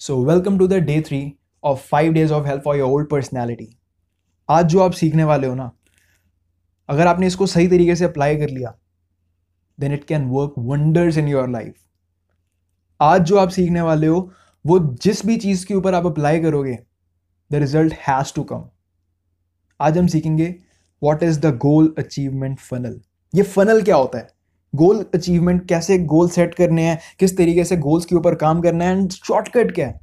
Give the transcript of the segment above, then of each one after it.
So welcome to the day three of five days of help for your old personality आज जो आप सीखने वाले हो ना, अगर आपने इसको सही तरीके से अप्लाई कर लिया then it can work wonders in your life आज जो आप सीखने वाले हो, वो जिस भी चीज़ के ऊपर आप अप्लाई करोगे the result has to come आज हम सीखेंगे what is the goal achievement funnel ये फनल क्या होता है? गोल अचीवमेंट कैसे गोल सेट करने हैं, किस तरीके से गोल्स के ऊपर काम करना है एंड शॉर्टकट क्या है?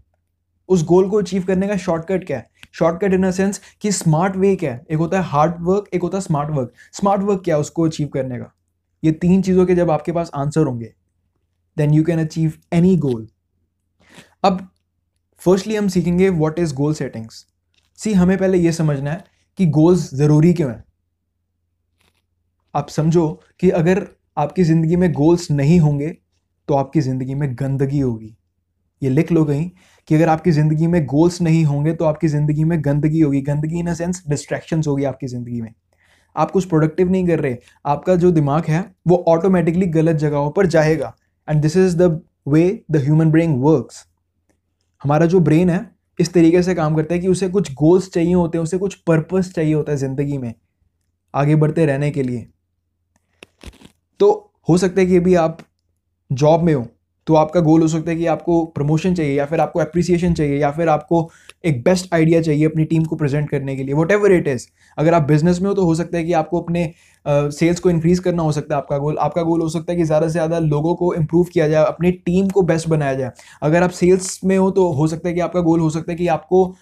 उस गोल को अचीव करने का शॉर्टकट क्या है? शॉर्टकट इन अ सेंस कि स्मार्ट वे क्या है? एक होता है हार्ड वर्क एक होता है स्मार्ट वर्क स्मार्ट वर्क क्या है उसको अचीव करने का? ये तीन चीज़ों के जब आपके पास आंसर होंगे then you can achieve any goal अब फर्स्टली हम सीखेंगे what is goal settings see हमें पहले ये समझना है कि गोल्स ज़रूरी क्यों हैं? आप समझो कि अगर आपकी ज़िंदगी में गोल्स नहीं होंगे तो आपकी ज़िंदगी में गंदगी होगी। ये लिख लो कहीं कि अगर आपकी ज़िंदगी में गोल्स नहीं होंगे तो आपकी ज़िंदगी में गंदगी होगी। गंदगी इन अ सेंस डिस्ट्रैक्शंस होगी आपकी ज़िंदगी में। आप कुछ प्रोडक्टिव नहीं कर रहे। आपका जो दिमाग है, वो ऑटोमेटिकली गलत जगहों पर जाएगा। And this is the way the human brain works हमारा जो ब्रेन है, इस तरीके से काम करता है कि उसे कुछ गोल्स चाहिए होते हैं, उसे कुछ पर्पस चाहिए होता है ज़िंदगी में, आगे बढ़ते रहने के लिए। तो हो सकता है कि अभी आप जॉब में हो तो आपका गोल हो सकता है कि आपको प्रमोशन चाहिए या फिर आपको अप्रिसिएशन चाहिए या फिर आपको एक बेस्ट आइडिया चाहिए अपनी टीम को प्रेजेंट करने के लिए वट एवर इट इज़ अगर आप बिज़नेस में हो तो हो सकता है कि आपको अपने सेल्स uh, को इंक्रीज करना हो सकता है आपका गोल आपका गोल हो सकता है कि ज़्यादा से ज़्यादा लोगों को इम्प्रूव किया जाए अपनी टीम को बेस्ट बनाया जाए। अगर आप सेल्स में हो तो हो सकता है कि आपका गोल हो सकता है कि आपको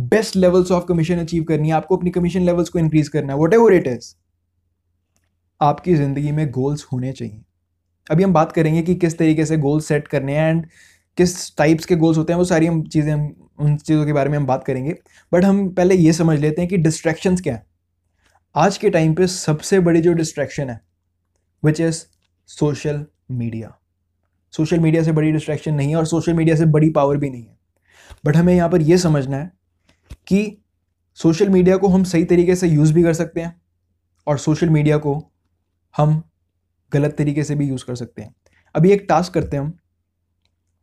best levels of commission achieve करनी है आपको अपनी कमीशन लेवल्स को इंक्रीज करना है वट एवर इट इज़ आपकी ज़िंदगी में गोल्स होने चाहिए। अभी हम बात करेंगे कि किस तरीके से गोल्स सेट करने हैं एंड किस टाइप्स के गोल्स होते हैं, वो सारी हम चीज़ें हम, उन चीज़ों के बारे में हम बात करेंगे। बट हम पहले ये समझ लेते हैं कि डिस्ट्रैक्शंस क्या है। आज के टाइम पे सबसे बड़ी जो डिस्ट्रैक्शन है which is social media social media से बड़ी डिस्ट्रैक्शन नहीं है और सोशल मीडिया से बड़ी पावर भी नहीं है। बट हमें यहाँ पर यह समझना है कि सोशल मीडिया को हम सही तरीके से यूज़ भी कर सकते हैं और सोशल मीडिया को हम गलत तरीके से भी यूज़ कर सकते हैं। अभी एक टास्क करते हैं हम।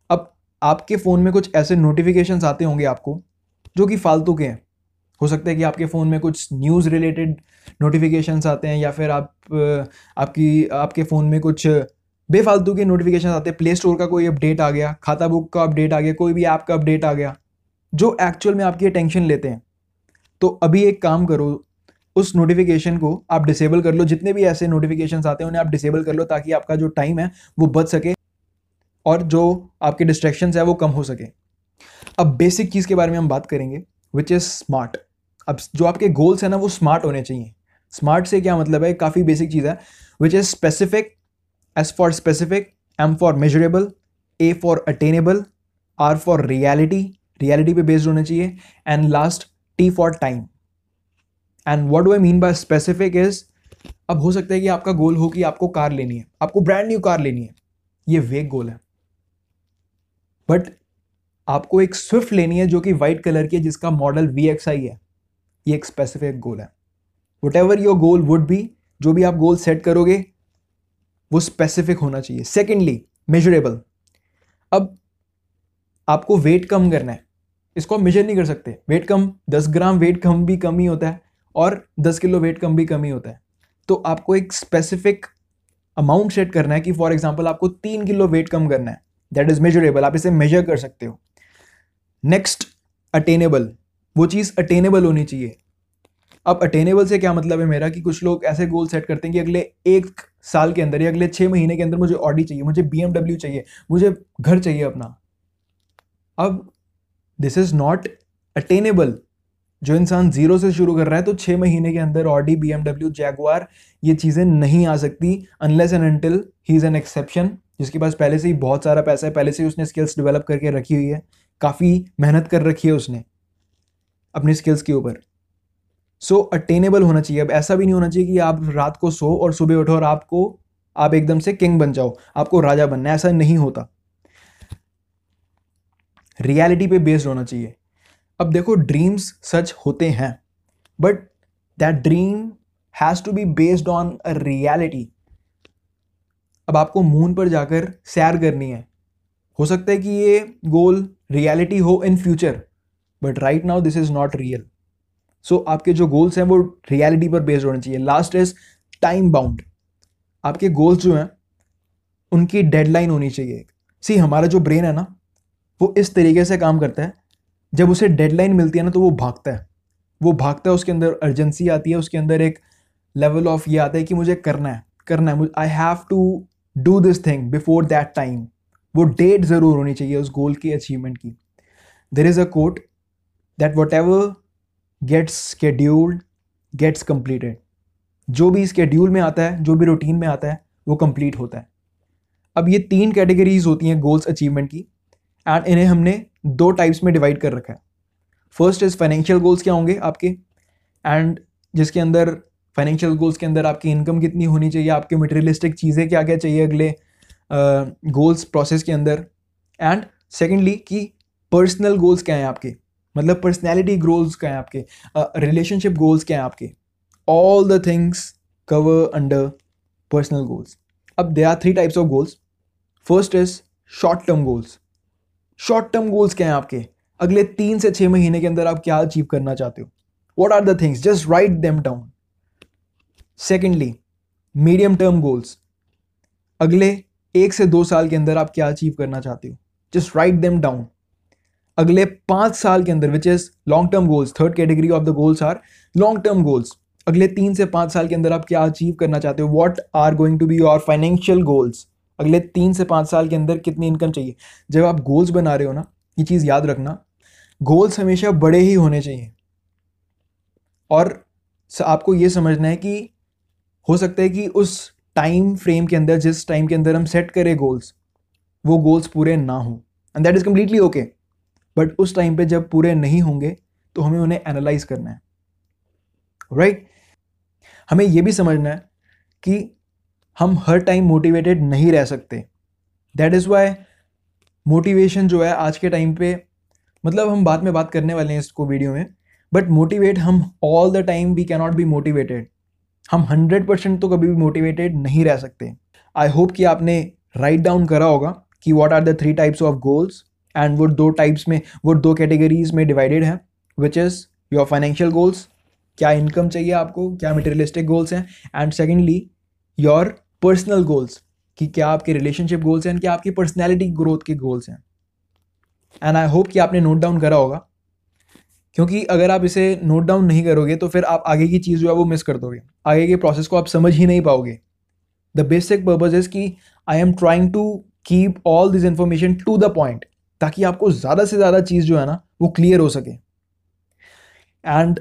अब आपके फ़ोन में कुछ ऐसे नोटिफिकेशन आते होंगे आपको, जो कि फालतू के हैं। हो सकता है कि आपके फ़ोन में कुछ न्यूज़ रिलेटेड नोटिफिकेशन आते हैं, या फिर आप, आपकी, आपके फ़ोन में कुछ बेफालतू के नोटिफिकेशन आते हैं। प्ले स्टोर का कोई अपडेट आ गया, खाता बुक का अपडेट आ गया, कोई भी ऐप का अपडेट आ गया, जो एक्चुअल में आपकी अटेंशन लेते हैं। तो अभी एक काम करो उस नोटिफिकेशन को आप डिसेबल कर लो। जितने भी ऐसे नोटिफिकेशन आते हैं, उन्हें आप डिसेबल कर लो ताकि आपका जो टाइम है, वो बच सके और जो आपके डिस्ट्रैक्शन है, वो कम हो सके। अब बेसिक चीज़ के बारे में हम बात करेंगे विच इज़ स्मार्ट अब जो आपके गोल्स हैं ना, वो स्मार्ट होने चाहिए। स्मार्ट से क्या मतलब है? काफ़ी बेसिक चीज़ है which is specific S for specific M for measurable A for attainable R for reality reality पे बेस्ड होना चाहिए। And last T for time and what do I mean by specific is अब हो सकता है कि आपका गोल हो कि आपको कार लेनी है। आपको ब्रांड न्यू कार लेनी है। ये वेग गोल है। बट आपको एक स्विफ्ट लेनी है जो कि वाइट कलर की है, जिसका मॉडल वी एक्स आई है। ये एक स्पेसिफिक गोल है। Whatever your goal would be जो भी आप गोल सेट करोगे, वो स्पेसिफिक होना चाहिए। सेकेंडली मेजरेबल अब आपको वेट कम करना है। इसको आप मेजर नहीं कर सकते। वेट कम, दस ग्राम वेट कम भी कम ही होता है। और 10 किलो वेट कम भी कम ही होता है। तो आपको एक स्पेसिफिक अमाउंट सेट करना है कि फॉर एग्ज़ाम्पल आपको तीन किलो वेट कम करना है। दैट इज़ मेजरेबल आप इसे मेजर कर सकते हो। नेक्स्ट अटेनेबल वो चीज़ अटेनेबल होनी चाहिए। अब अटेनेबल से क्या मतलब है मेरा कि कुछ लोग ऐसे गोल सेट करते हैं कि अगले एक साल के अंदर या अगले छः महीने के अंदर मुझे ऑडी चाहिए, मुझे बी चाहिए, मुझे घर चाहिए अपना। अब दिस इज़ नॉट अटेनेबल जो इंसान ज़ीरो से शुरू कर रहा है तो छः महीने के अंदर ऑडी बी एमडब्ल्यू जैगवार ये चीज़ें नहीं आ सकती unless and until he is an exception जिसके पास पहले से ही बहुत सारा पैसा है, पहले से ही उसने स्किल्स डेवलप करके रखी हुई है, काफ़ी मेहनत कर रखी है उसने अपनी स्किल्स के ऊपर। सो अटेनेबल होना चाहिए। अब ऐसा भी नहीं होना चाहिए कि आप रात को सो और सुबह उठो और आपको, आप एकदम से किंग बन जाओ, आपको राजा बनना ऐसा नहीं होता। रियलिटी पे बेस्ड होना चाहिए। अब देखो ड्रीम्स सच होते हैं but that dream has to be based on a reality अब आपको मून पर जाकर सैर करनी है। हो सकता है कि ये गोल रियलिटी हो in future but right now this is not real so आपके जो गोल्स हैं वो रियलिटी पर बेस्ड होने चाहिए। लास्ट इज़ टाइम बाउंड आपके गोल्स जो हैं, उनकी डेडलाइन होनी चाहिए। सी हमारा जो ब्रेन है ना, वो इस तरीके से काम करता है जब उसे डेडलाइन मिलती है ना तो वो भागता है। वो भागता है, उसके अंदर अर्जेंसी आती है, उसके अंदर एक लेवल ऑफ़ ये आता है कि मुझे करना है करना है। I have to do this thing before that time वो डेट ज़रूर होनी चाहिए उस गोल की अचीवमेंट की। There is a quote that whatever gets scheduled gets completed जो भी स्केड्यूल में आता है, जो भी रूटीन में आता है, वो कंप्लीट होता है। अब ये तीन कैटेगरीज होती हैं गोल्स अचीवमेंट की। एंड इन्हें हमने दो टाइप्स में डिवाइड कर रखा है। फ़र्स्ट इज़ फाइनेंशियल गोल्स क्या होंगे आपके? एंड जिसके अंदर फाइनेंशियल गोल्स के अंदर आपकी इनकम कितनी होनी चाहिए आपके मटेरियलिस्टिक चीज़ें क्या क्या चाहिए अगले गोल्स uh, प्रोसेस के अंदर। एंड सेकेंडली कि पर्सनल गोल्स क्या हैं आपके? मतलब पर्सनैलिटी गोल्स क्या हैं आपके? रिलेशनशिप uh, गोल्स क्या हैं आपके? All the things cover under personal goals अब they are three types of goals first is short term goals short term goals क्या हैं आपके? अगले तीन से छह महीने के अंदर आप क्या अचीव करना चाहते हो? What are the things just write them down secondly medium term goals अगले एक से दो साल के अंदर आप क्या अचीव करना चाहते हो? जस्ट राइट देम डाउन अगले पाँच साल के अंदर which is long term goals third category of the goals are long term goals अगले तीन से पाँच साल के अंदर आप क्या अचीव करना चाहते हो? What are going to be your financial goals अगले तीन से पाँच साल के अंदर कितनी इनकम चाहिए? जब आप गोल्स बना रहे हो ना, ये चीज़ याद रखना गोल्स हमेशा बड़े ही होने चाहिए। और आपको ये समझना है कि हो सकता है कि उस टाइम फ्रेम के अंदर, जिस टाइम के अंदर हम सेट करें गोल्स वो गोल्स पूरे ना हो। And that is completely okay but उस टाइम पे जब पूरे नहीं होंगे तो हमें उन्हें एनालाइज करना है। Right right? हमें यह भी समझना है कि हम हर टाइम मोटिवेटेड नहीं रह सकते। दैट इज़ वाई मोटिवेशन जो है आज के टाइम पे मतलब हम बाद में बात करने वाले हैं इसको वीडियो में बट मोटिवेट हम all the time we cannot be motivated हम हंड्रेड परसेंट तो कभी भी मोटिवेटेड नहीं रह सकते। आई होप कि आपने राइट डाउन करा होगा कि what are the three types of goals and वो दो टाइप्स में, वो दो कैटेगरीज में डिवाइडेड है which is your financial goals क्या इनकम चाहिए आपको, क्या मटेरियलिस्टिक गोल्स हैं and secondly your personal goals कि क्या आपके रिलेशनशिप गोल्स हैं क्या आपकी पर्सनैलिटी ग्रोथ के गोल्स हैं. एंड आई होप कि आपने नोट डाउन करा होगा, क्योंकि अगर आप इसे नोट डाउन नहीं करोगे तो फिर आप आगे की चीज़ जो है वो मिस कर दोगे. आगे के प्रोसेस को आप समझ ही नहीं पाओगे. द बेसिक पर्पज इज़ कि I am trying to keep all this information to the point ताकि आपको ज़्यादा से ज़्यादा चीज़ जो है ना, वो क्लियर हो सके. एंड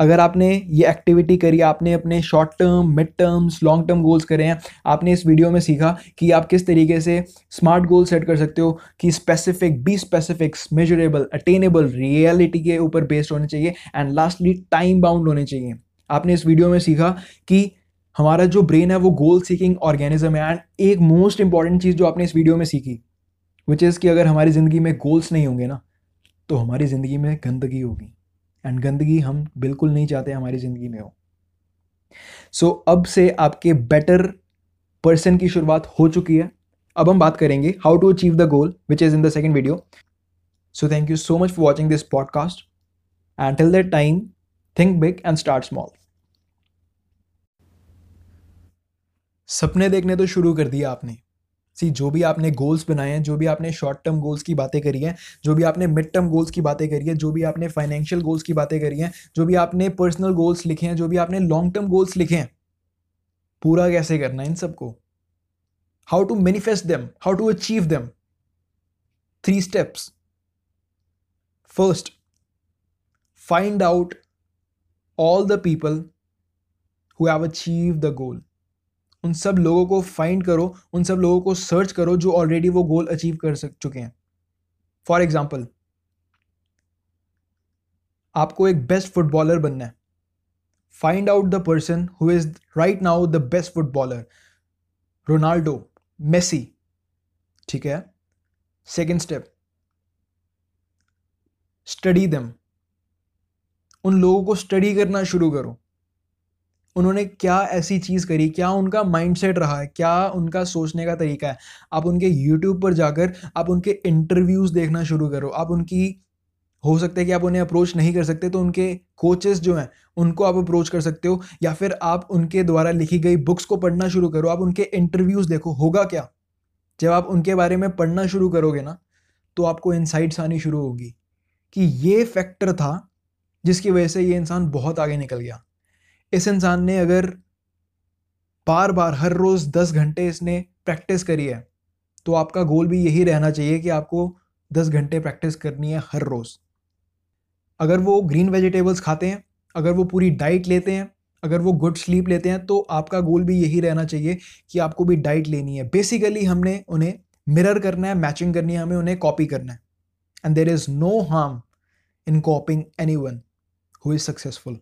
अगर आपने ये एक्टिविटी करी, आपने अपने short term mid terms long term goals करे हैं, आपने इस वीडियो में सीखा कि आप किस तरीके से स्मार्ट गोल सेट कर सकते हो, कि specific be specifics measurable attainable reality के ऊपर बेस्ड होने चाहिए एंड लास्टली टाइम बाउंड होने चाहिए। आपने इस वीडियो में सीखा कि हमारा जो ब्रेन है, वो गोल सीकिंग ऑर्गेनिज्म है एंड एक मोस्ट इंपॉर्टेंट चीज़ जो आपने इस वीडियो में सीखी विच इज़ कि अगर हमारी ज़िंदगी में गोल्स नहीं होंगे ना तो हमारी ज़िंदगी में गंदगी होगी। एंड गंदगी हम बिल्कुल नहीं चाहते हमारी ज़िंदगी में हो। सो so, अब से आपके बेटर पर्सन की शुरुआत हो चुकी है। अब हम बात करेंगे how to achieve the goal which is in the second video so thank you so much for watching this podcast and till that time think big and start small सपने देखने तो शुरू कर दिया आपने। सी जो भी आपने गोल्स बनाए हैं, जो भी आपने शॉर्ट टर्म गोल्स की बातें करी हैं, जो भी आपने मिड टर्म गोल्स की बातें करी है, जो भी आपने फाइनेंशियल गोल्स की बातें करी हैं, जो भी आपने पर्सनल गोल्स लिखे हैं, जो भी आपने लॉन्ग टर्म गोल्स लिखे हैं, पूरा कैसे करना है इन सबको? How to manifest them how to achieve them three steps first find out all the people who have achieve the goal उन सब लोगों को फाइंड करो, उन सब लोगों को सर्च करो जो ऑलरेडी वो गोल अचीव कर सक, चुके हैं। फॉर एग्ज़ाम्पल आपको एक बेस्ट फुटबॉलर बनना है। Find out the person who is right now the best footballer Ronaldo Messi ठीक है? सेकेंड स्टेप स्टडी दम उन लोगों को स्टडी करना शुरू करो। उन्होंने क्या ऐसी चीज़ करी, क्या उनका माइंडसेट रहा है, क्या उनका सोचने का तरीका है। आप उनके यूट्यूब पर जाकर आप उनके इंटरव्यूज़ देखना शुरू करो। आप उनकी, हो सकता है कि आप उन्हें अप्रोच नहीं कर सकते तो उनके कोचेस जो हैं, उनको आप अप्रोच कर सकते हो, या फिर आप उनके द्वारा लिखी गई बुक्स को पढ़ना शुरू करो। आप उनके इंटरव्यूज़ देखो, होगा क्या? जब आप उनके बारे में पढ़ना शुरू करोगे ना तो आपको इनसाइट्स आनी शुरू होगी कि ये फैक्टर था जिसकी वजह से ये इंसान बहुत आगे निकल गया। इस इंसान ने अगर बार बार, हर रोज़ दस घंटे इसने प्रैक्टिस करी है तो आपका गोल भी यही रहना चाहिए कि आपको दस घंटे प्रैक्टिस करनी है हर रोज़। अगर वो ग्रीन वेजिटेबल्स खाते हैं, अगर वो पूरी डाइट लेते हैं, अगर वो गुड स्लीप लेते हैं तो आपका गोल भी यही रहना चाहिए कि आपको भी डाइट लेनी है। बेसिकली हमने उन्हें मिरर करना है मैचिंग करनी है, हमें उन्हें कॉपी करना है। And there is no harm in copying anyone who is successful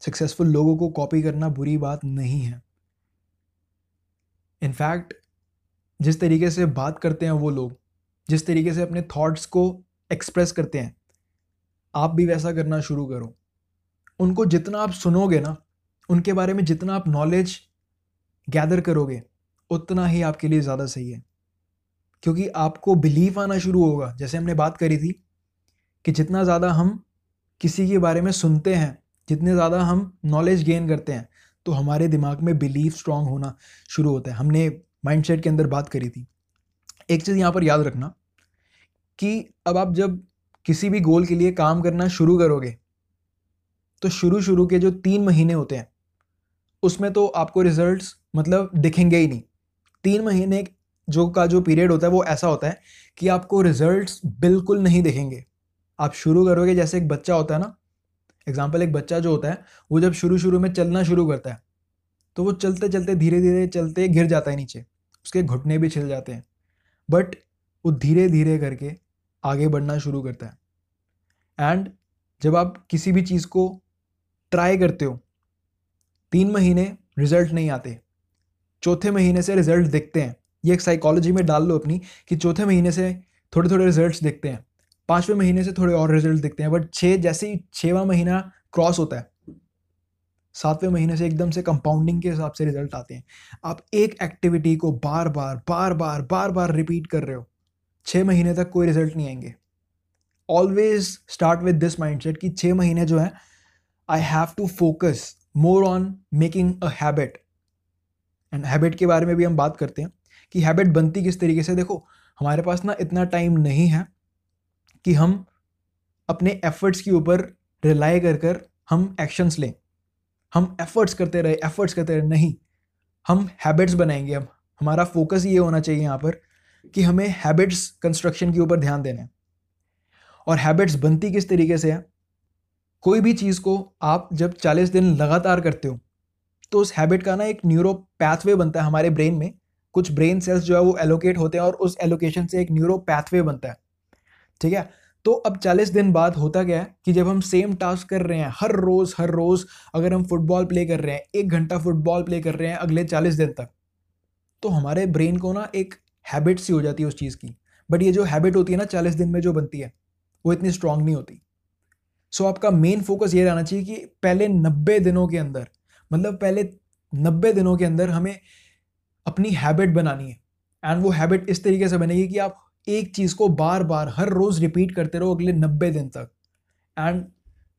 successful लोगों को कॉपी करना बुरी बात नहीं है। इनफैक्ट जिस तरीके से बात करते हैं वो लोग, जिस तरीके से अपने थॉट्स को एक्सप्रेस करते हैं, आप भी वैसा करना शुरू करो। उनको जितना आप सुनोगे ना, उनके बारे में जितना आप नॉलेज गैदर करोगे, उतना ही आपके लिए ज़्यादा सही है। क्योंकि आपको बिलीव आना शुरू होगा। जैसे हमने बात करी थी कि जितना ज़्यादा हम किसी के बारे में सुनते हैं जितने ज़्यादा हम नॉलेज गेन करते हैं तो हमारे दिमाग में बिलीव स्ट्रांग होना शुरू होता है। हमने माइंडसेट के अंदर बात करी थी। एक चीज़ यहाँ पर याद रखना कि अब आप जब किसी भी गोल के लिए काम करना शुरू करोगे तो शुरू शुरू के जो तीन महीने होते हैं, उसमें तो आपको रिजल्ट्स मतलब दिखेंगे ही नहीं। तीन महीने जो का जो पीरियड होता है, वो ऐसा होता है कि आपको रिजल्ट्स बिल्कुल नहीं दिखेंगे। आप शुरू करोगे, जैसे एक बच्चा होता है ना एग्ज़ाम्पल एक बच्चा जो होता है, वो जब शुरू शुरू में चलना शुरू करता है तो वो चलते चलते धीरे धीरे चलते गिर जाता है नीचे। उसके घुटने भी छिल जाते हैं। बट वो धीरे धीरे करके आगे बढ़ना शुरू करता है। एंड जब आप किसी भी चीज़ को ट्राई करते हो, तीन महीने रिज़ल्ट नहीं आते। चौथे महीने से रिज़ल्ट दिखते हैं। ये एक साइकोलॉजी में डाल लो अपनी कि चौथे महीने से थोड़े थोड़े रिजल्ट्स दिखते हैं। पाँचवें महीने से थोड़े और रिज़ल्ट दिखते हैं बट छः जैसे ही छवा महीना क्रॉस होता है, सातवें महीने से एकदम से कंपाउंडिंग के हिसाब से रिज़ल्ट आते हैं। आप एक एक्टिविटी को बार बार बार बार बार बार रिपीट कर रहे हो छः महीने तक कोई रिज़ल्ट नहीं आएँगे। Always start with this mindset कि छः महीने जो है I have to focus more on making a habit and habit के बारे में भी हम बात करते हैं कि हैबिट बनती किस तरीके से? देखो, हमारे पास ना इतना टाइम नहीं है कि हम अपने एफर्ट्स के ऊपर रिलाई कर कर हम एक्शंस लें। हम एफर्ट्स करते रहे एफर्ट्स करते रहे, नहीं। हम हैबिट्स बनाएँगे अब। हमारा फोकस ये होना चाहिए यहाँ पर कि हमें हैबिट्स कंस्ट्रक्शन के ऊपर ध्यान देना है। और हैबिट्स बनती किस तरीके से है? कोई भी चीज़ को आप जब 40 दिन लगातार करते हो तो उस हैबिट का ना एक न्यूरो पैथवे बनता है हमारे ब्रेन में। कुछ ब्रेन सेल्स जो है वो एलोकेट होते हैं और उस एलोकेशन से एक न्यूरो पैथवे बनता है। ठीक है? तो अब 40 दिन बाद होता क्या है कि जब हम सेम टास्क कर रहे हैं, हर रोज़ हर रोज़ अगर हम फुटबॉल प्ले कर रहे हैं, एक घंटा फुटबॉल प्ले कर रहे हैं अगले 40 दिन तक तो हमारे ब्रेन को ना एक हैबिट सी हो जाती है उस चीज़ की। बट ये जो हैबिट होती है ना चालीस दिन में जो बनती है, वो इतनी स्ट्रांग नहीं होती। सो आपका मेन फोकस ये रहना चाहिए कि पहले नब्बे दिनों के अंदर मतलब पहले नब्बे दिनों के अंदर हमें अपनी हैबिट बनानी है। एंड वो हैबिट इस तरीके से बनेगी कि आप एक चीज़ को बार बार हर रोज़ रिपीट करते रहो अगले नब्बे दिन तक। एंड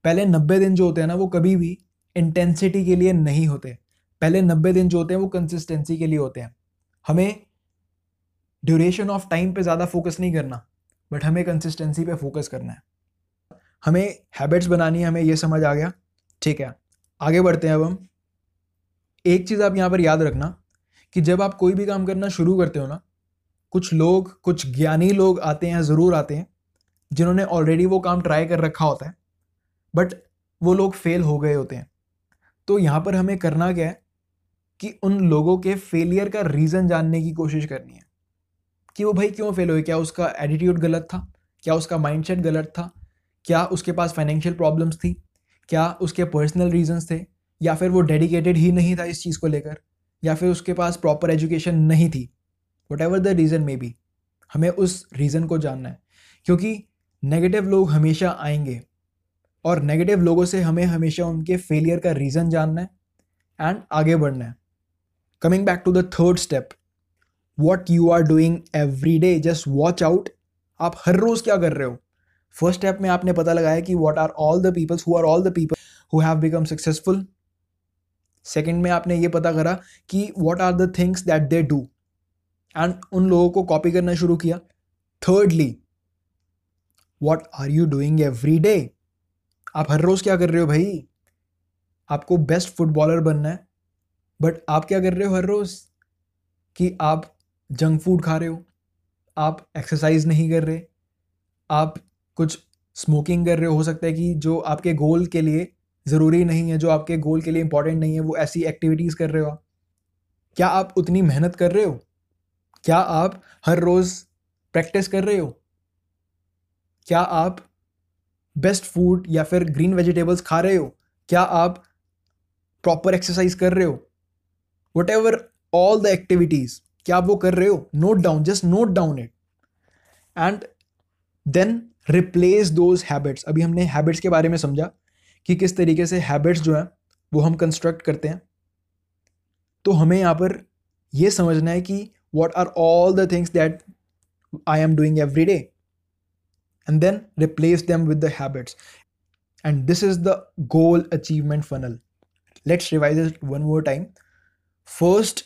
पहले नब्बे दिन जो होते हैं ना, वो कभी भी इंटेंसिटी के लिए नहीं होते। पहले नब्बे दिन जो होते हैं, वो कंसिस्टेंसी के लिए होते हैं। हमें ड्यूरेशन ऑफ़ टाइम पे ज़्यादा फोकस नहीं करना बट हमें कंसिस्टेंसी पे फोकस करना है। हमें हैबिट्स बनानी है, हमें ये समझ आ गया। ठीक है, आगे बढ़ते हैं अब हम। एक चीज़ आप यहाँ पर याद रखना कि जब आप कोई भी काम करना शुरू करते हो ना कुछ लोग, कुछ ज्ञानी लोग आते हैं, ज़रूर आते हैं, जिन्होंने ऑलरेडी वो काम ट्राई कर रखा होता है बट वो लोग फेल हो गए होते हैं। तो यहाँ पर हमें करना क्या है कि उन लोगों के फेलियर का रीज़न जानने की कोशिश करनी है, कि वो भाई क्यों फेल हुए? क्या उसका एटीट्यूड गलत था? क्या उसका माइंडसेट गलत था? क्या उसके पास फाइनेंशियल प्रॉब्लम्स थी? क्या उसके पर्सनल रीजंस थे? या फिर वो डेडिकेटेड ही नहीं था इस चीज़ को लेकर? या फिर उसके पास प्रॉपर एजुकेशन नहीं थी? Whatever the reason may be हमें उस रीज़न को जानना है। क्योंकि नेगेटिव लोग हमेशा आएँगे और नेगेटिव लोगों से हमें हमेशा उनके फेलियर का रीज़न जानना है एंड आगे बढ़ना है। Coming back to the third step what you are doing every day just watch out आप हर रोज़ क्या कर रहे हो? फ़र्स्ट स्टेप में आपने पता लगाया कि what are all the peoples who are all the people who have become successful second में आपने ये पता करा कि what are the things that they do and उन लोगों को कॉपी करना शुरू किया. Thirdly what are you doing every day आप हर रोज़ क्या कर रहे हो भाई? आपको बेस्ट फुटबॉलर बनना है. बट आप क्या कर रहे हो हर रोज़? कि आप जंक फ़ूड खा रहे हो. आप एक्सरसाइज नहीं कर रहे. आप कुछ स्मोकिंग कर रहे हो. सकता है कि जो आपके गोल के लिए ज़रूरी नहीं है, जो आपके गोल के लिए इंपॉर्टेंट नहीं है, वो ऐसी एक्टिविटीज़ कर रहे हो क्या आप उतनी मेहनत कर रहे हो? क्या आप हर रोज़ प्रैक्टिस कर रहे हो? क्या आप बेस्ट फ़ूड या फिर ग्रीन वेजिटेबल्स खा रहे हो? क्या आप प्रॉपर एक्सरसाइज कर रहे हो? Whatever all the activities क्या आप वो कर रहे हो? Note down just note down it and then replace those habits अभी हमने हैबिट्स के बारे में समझा कि किस तरीके से हैबिट्स जो हैं, वो हम कंस्ट्रक्ट करते हैं। तो हमें यहाँ पर ये समझना है कि what are all the things that I am doing every day and then replace them with the habits. And this is the goal achievement funnel. Let's revise it one more time. First,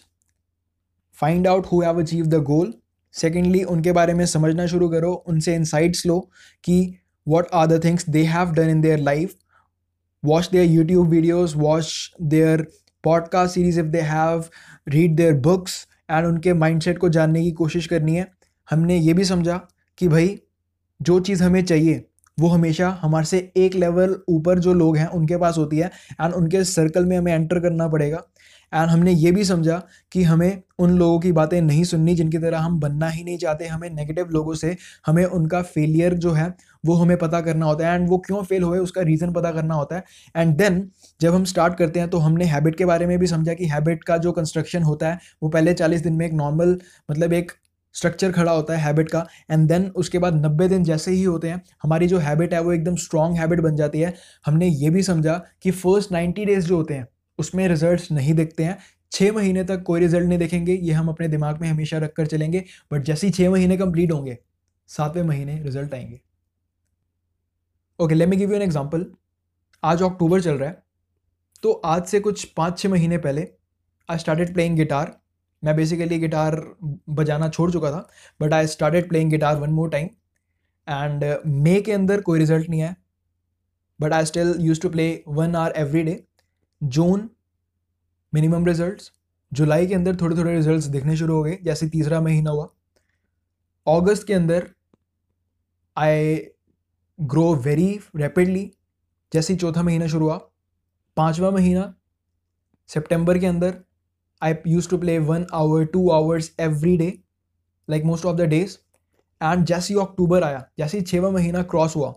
find out who have achieved the goal. Secondly, उनके बारे में समझना शुरू करो उनसे insights लो कि what are the things they have done in their life. Watch their YouTube videos, watch their podcast series if they have, read their books, and उनके mindset को जानने की कोशिश करनी है। हमने ये भी समझा कि भाई, जो चीज़ हमें चाहिए, वो हमेशा हमारे से एक लेवल ऊपर जो लोग हैं, उनके पास होती है एंड उनके सर्कल में हमें एंटर करना पड़ेगा। एंड हमने ये भी समझा कि हमें उन लोगों की बातें नहीं सुननी जिनकी तरह हम बनना ही नहीं चाहते। हमें नेगेटिव लोगों से हमें उनका फेलियर जो है, वो हमें पता करना होता है। एंड वो क्यों फेल हुए, उसका रीज़न पता करना होता है। एंड देन जब हम स्टार्ट करते हैं तो हमने हैबिट के बारे में भी समझा कि हैबिट का जो कंस्ट्रक्शन होता है, वो पहले चालीस दिन में एक नॉर्मल मतलब एक स्ट्रक्चर खड़ा होता है हैबिट का। एंड देन उसके बाद नब्बे दिन जैसे ही होते हैं, हमारी जो हैबिट है, वो एकदम स्ट्रॉन्ग हैबिट बन जाती है। हमने ये भी समझा कि फ़र्स्ट नाइन्टी डेज़ जो होते हैं उसमें रिजल्ट्स नहीं देखते हैं। छः महीने तक कोई रिज़ल्ट नहीं देखेंगे, ये हम अपने दिमाग में हमेशा रख कर चलेंगे। बट जैसे ही छः महीने कंप्लीट होंगे, सातवें महीने रिज़ल्ट आएँगे। Okay let me give you an example आज अक्टूबर चल रहा है तो आज से कुछ पाँच छः महीने पहले आई स्टार्टेड प्लेइंग गिटार मैं बेसिकली गिटार बजाना छोड़ चुका था but I started playing guitar one more time and May के अंदर कोई रिज़ल्ट नहीं आया but I still use to play one hour every day June minimum results July के अंदर थोड़े थोड़े रिजल्ट्स दिखने शुरू हो गए, जैसे तीसरा महीना हुआ। अगस्त के अंदर आई ग्रो वेरी रैपिडली जैसे चौथा महीना शुरू हुआ। पाँचवा महीना सितंबर के अंदर I use to play one hour two hours every day like most of the days and जैसे ही अक्टूबर आया, जैसे ही छवा महीना क्रॉस हुआ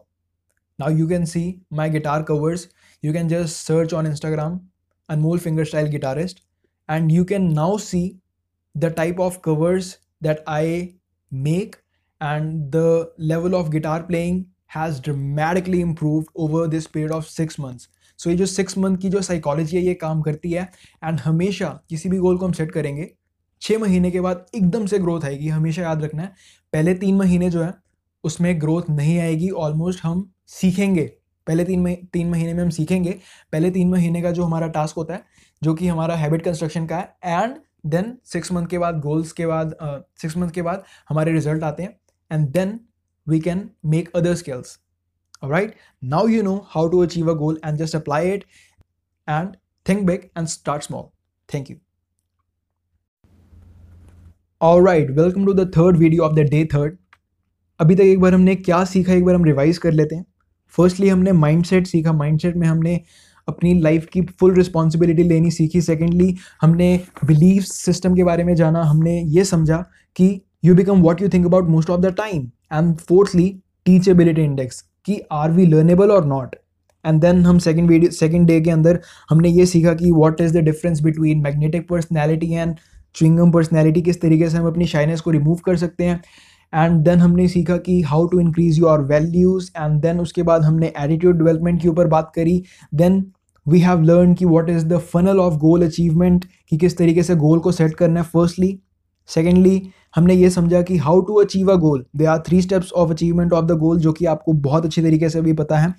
now you can see my guitar covers you can just search on Instagram Anmol fingerstyle guitarist and you can now see the type of covers that I make and the level of guitar playing has dramatically improve over this period of six months so ये जो six month की जो psychology है, ये काम करती है and हमेशा किसी भी गोल को हम सेट करेंगे छः महीने के बाद एकदम से ग्रोथ आएगी, हमेशा याद रखना है। पहले तीन महीने जो है, उसमें ग्रोथ नहीं आएगी ऑलमोस्ट हम सीखेंगे। पहले तीन मही तीन महीने में हम सीखेंगे। पहले तीन महीने का जो हमारा टास्क होता है जो कि हमारा हैबिट कंस्ट्रक्शन का है एंड देन सिक्स मंथ के बाद गोल्स के बाद सिक्स uh, मंथ के बाद हमारे रिज़ल्ट आते हैं and then we can make other skills right now you know how to achieve a goal and just apply it and think big and start small thank you all right welcome to the third video of the day third अभी तक एक बार हमने क्या सीखा एक बार हम revise कर लेते हैं। फर्स्टली हमने माइंडसेट सीखा। माइंडसेट में हमने अपनी लाइफ की फुल रिस्पॉन्सिबिलिटी लेनी सीखी। सेकेंडली हमने बिलीफ सिस्टम के बारे में जाना। हमने ये समझा कि you become what you think about most of the time and fourthly teachability index कि आर वी लर्नेबल और नॉट एंड देन हम सेकेंड वीडियो सेकेंड डे के अंदर हमने ये सीखा कि what is the difference between magnetic personality and chewing gum personality किस तरीके से हम अपनी शाइनेस को रिमूव कर सकते हैं। एंड देन हमने सीखा कि how to increase your values and then उसके बाद हमने एटीट्यूड डेवलपमेंट के ऊपर बात करी। देन वी हैव लर्न कि what is the funnel of goal achievement कि किस तरीके से गोल को सेट करना है फर्स्टली सेकेंडली हमने ये समझा कि how to achieve a goal they are three steps of achievement of the goal जो कि आपको बहुत अच्छी तरीके से भी पता है।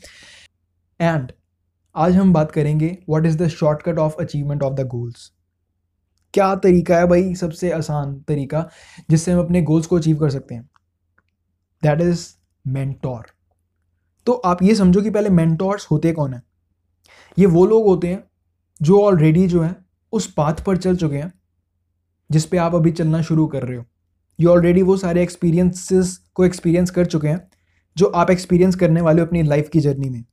एंड आज हम बात करेंगे what is the shortcut of achievement of the goals क्या तरीका है भाई सबसे आसान तरीका जिससे हम अपने गोल्स को अचीव कर सकते हैं? दैट इज़ मेंटोर तो आप ये समझो कि पहले मेंटोर्स होते कौन हैं? ये वो लोग होते हैं जो ऑलरेडी जो हैं, उस पाथ पर चल चुके हैं, जिस पे आप अभी चलना शुरू कर रहे हो। ये ऑलरेडी वो सारे एक्सपीरियंसेस को एक्सपीरियंस कर चुके हैं, जो आप एक्सपीरियंस करने वाले हो अपनी लाइफ की जर्नी में।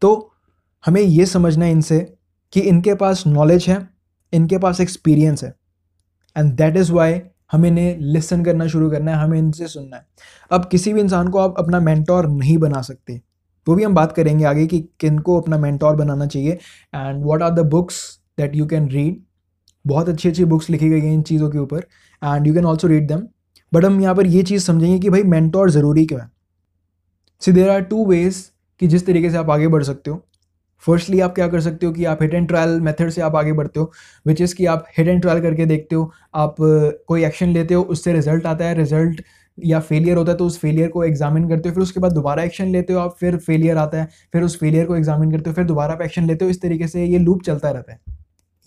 तो हमें ये समझना है इनसे कि इनके पास नॉलेज है इनके पास एक्सपीरियंस है। एंड दैट इज़ वाई हमें इन्हें लिसन करना शुरू करना है, हमें इनसे सुनना है। अब किसी भी इंसान को आप अपना मैंटोर नहीं बना सकते। वो भी हम बात करेंगे आगे कि किन को अपना मैंटोर बनाना चाहिए। And what are the books that you can read बहुत अच्छी अच्छी बुक्स लिखी गई हैं इन चीज़ों के ऊपर। And you can also read them but हम यहाँ पर ये चीज़ समझेंगे कि भाई मैंटोर ज़रूरी क्यों है? See there are two ways कि जिस तरीके से आप आगे बढ़ सकते हो। फर्स्टली आप क्या कर सकते हो कि आप हिट एंड ट्रायल मेथड से आप आगे बढ़ते हो विच इज़ कि आप हिट एंड ट्रायल करके देखते हो, आप कोई एक्शन लेते हो, उससे रिज़ल्ट आता है रिज़ल्ट या फेलियर होता है तो उस फेलियर को एग्जामिन करते हो, फिर उसके बाद दोबारा एक्शन लेते हो आप, फिर फेलियर आता है, फिर उस फेलियर को एग्जामिन करते हो, फिर दोबारा आप एक्शन लेते हो, इस तरीके से ये लूप चलता रहता है।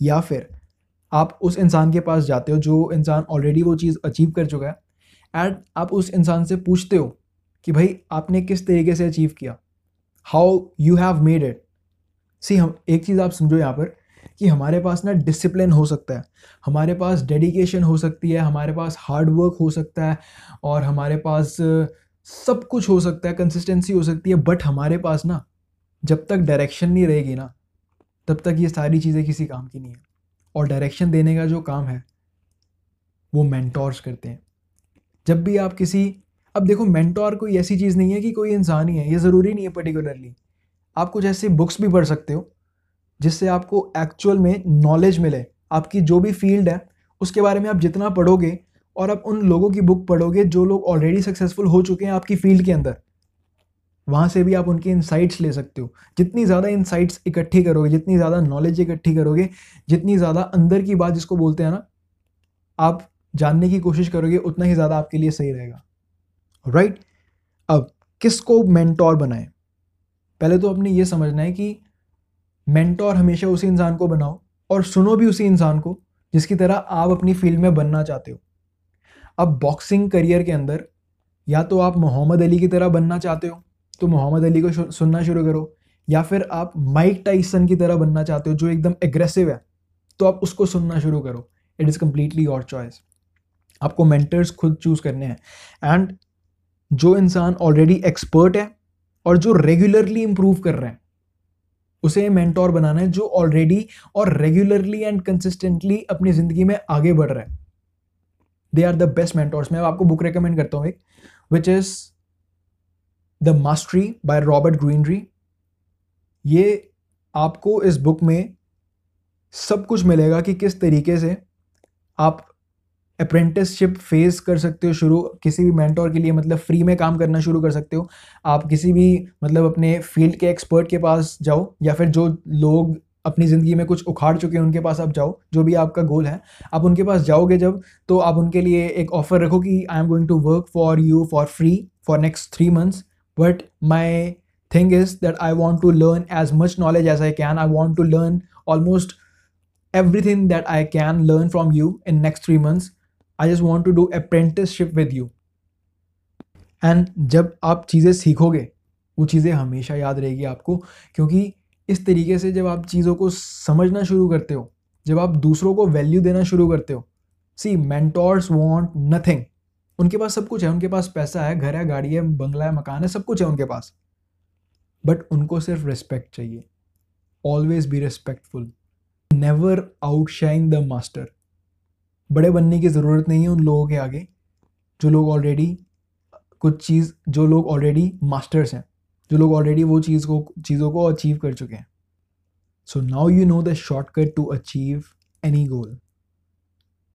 या फिर आप उस इंसान के पास जाते हो, जो इंसान ऑलरेडी वो चीज़ अचीव कर चुका है एंड आप उस इंसान से पूछते हो कि भाई, आपने किस तरीके से अचीव किया? How you have made it see हम एक चीज़ आप समझो यहाँ पर कि हमारे पास ना डिसिप्लिन हो सकता है। हमारे पास डेडिकेशन हो सकती है, हमारे पास हार्ड वर्क हो सकता है और हमारे पास सब कुछ हो सकता है कंसिस्टेंसी हो सकती है बट हमारे पास ना जब तक डायरेक्शन नहीं रहेगी ना, तब तक ये सारी चीज़ें किसी काम की नहीं है। और डायरेक्शन देने का जो काम है, वो मैंटोर्स करते हैं। जब भी आप किसी, अब देखो मैंटोर कोई ऐसी चीज़ नहीं है कि कोई इंसान ही है, ये ज़रूरी नहीं है पर्टिकुलरली आप कुछ ऐसी बुक्स भी पढ़ सकते हो, जिससे आपको एक्चुअल में नॉलेज मिले। आपकी जो भी फ़ील्ड है, उसके बारे में आप जितना पढ़ोगे और आप उन लोगों की बुक पढ़ोगे जो लोग ऑलरेडी सक्सेसफुल हो चुके हैं आपकी फ़ील्ड के अंदर, वहाँ से भी आप उनकी इंसाइट्स ले सकते हो। जितनी ज़्यादा इंसाइट्स इकट्ठी करोगे, जितनी ज़्यादा नॉलेज इकट्ठी करोगे, जितनी ज़्यादा अंदर की बात जिसको बोलते हैं ना, आप जानने की कोशिश करोगे, उतना ही ज़्यादा आपके लिए सही रहेगा। Right right? अब किसको मेंटोर बनाए? पहले तो अपने ये समझना है कि मेंटोर हमेशा उसी इंसान को बनाओ और सुनो भी उसी इंसान को, जिसकी तरह आप अपनी फ़ील्ड में बनना चाहते हो। अब बॉक्सिंग करियर के अंदर या तो आप मोहम्मद अली की तरह बनना चाहते हो तो मोहम्मद अली को सुनना शुरू करो। या फिर आप माइक टाइसन की तरह बनना चाहते हो, जो एकदम एग्रेसिव है तो आप उसको सुनना शुरू करो। It is completely your choice आपको मेंटर्स खुद चूज़ करने हैं। एंड जो इंसान ऑलरेडी एक्सपर्ट है और जो रेगुलरली इंप्रूव कर रहे हैं, उसे मेंटोर बनाना है जो ऑलरेडी और रेगुलरली एंड कंसिस्टेंटली अपनी ज़िंदगी में आगे बढ़ रहे हैं। They are the best mentors मैं आपको बुक रिकमेंड करता हूँ एक which is the mastery by Robert Greenery ये आपको इस बुक में सब कुछ मिलेगा कि किस तरीके से आप अप्रेंटिसशिप फेस कर सकते हो शुरू, किसी भी मेंटोर के लिए मतलब फ्री में काम करना शुरू कर सकते हो। आप किसी भी मतलब अपने फ़ील्ड के एक्सपर्ट के पास जाओ, या फिर जो लोग अपनी ज़िंदगी में कुछ उखाड़ चुके हैं, उनके पास आप जाओ, जो भी आपका गोल है। आप उनके पास जाओगे जब तो आप उनके लिए एक ऑफ़र रखो कि I am going to work for you for free for next three months but my thing is that I want to learn as much knowledge as I can I want to learn almost everything that I can learn from you in next three months. I just want to do apprenticeship with you and जब आप चीज़ें सीखोगे, वो चीज़ें हमेशा याद रहेगी आपको, क्योंकि इस तरीके से जब आप चीज़ों को समझना शुरू करते हो, जब आप दूसरों को वैल्यू देना शुरू करते हो सी मैंटोर्स वॉन्ट नथिंग उनके पास सब कुछ है, उनके पास पैसा है, घर है, गाड़ी है, बंगला है, मकान है, सब कुछ है उनके पास। बट उनको सिर्फ़ रिस्पेक्ट चाहिए। Always be respectful never outshine the master बड़े बनने की ज़रूरत नहीं है उन लोगों के आगे, जो लोग ऑलरेडी कुछ चीज़, जो लोग ऑलरेडी मास्टर्स हैं, जो लोग ऑलरेडी वो चीज़ को, चीज़ों को अचीव कर चुके हैं। So now you know the shortcut to achieve any goal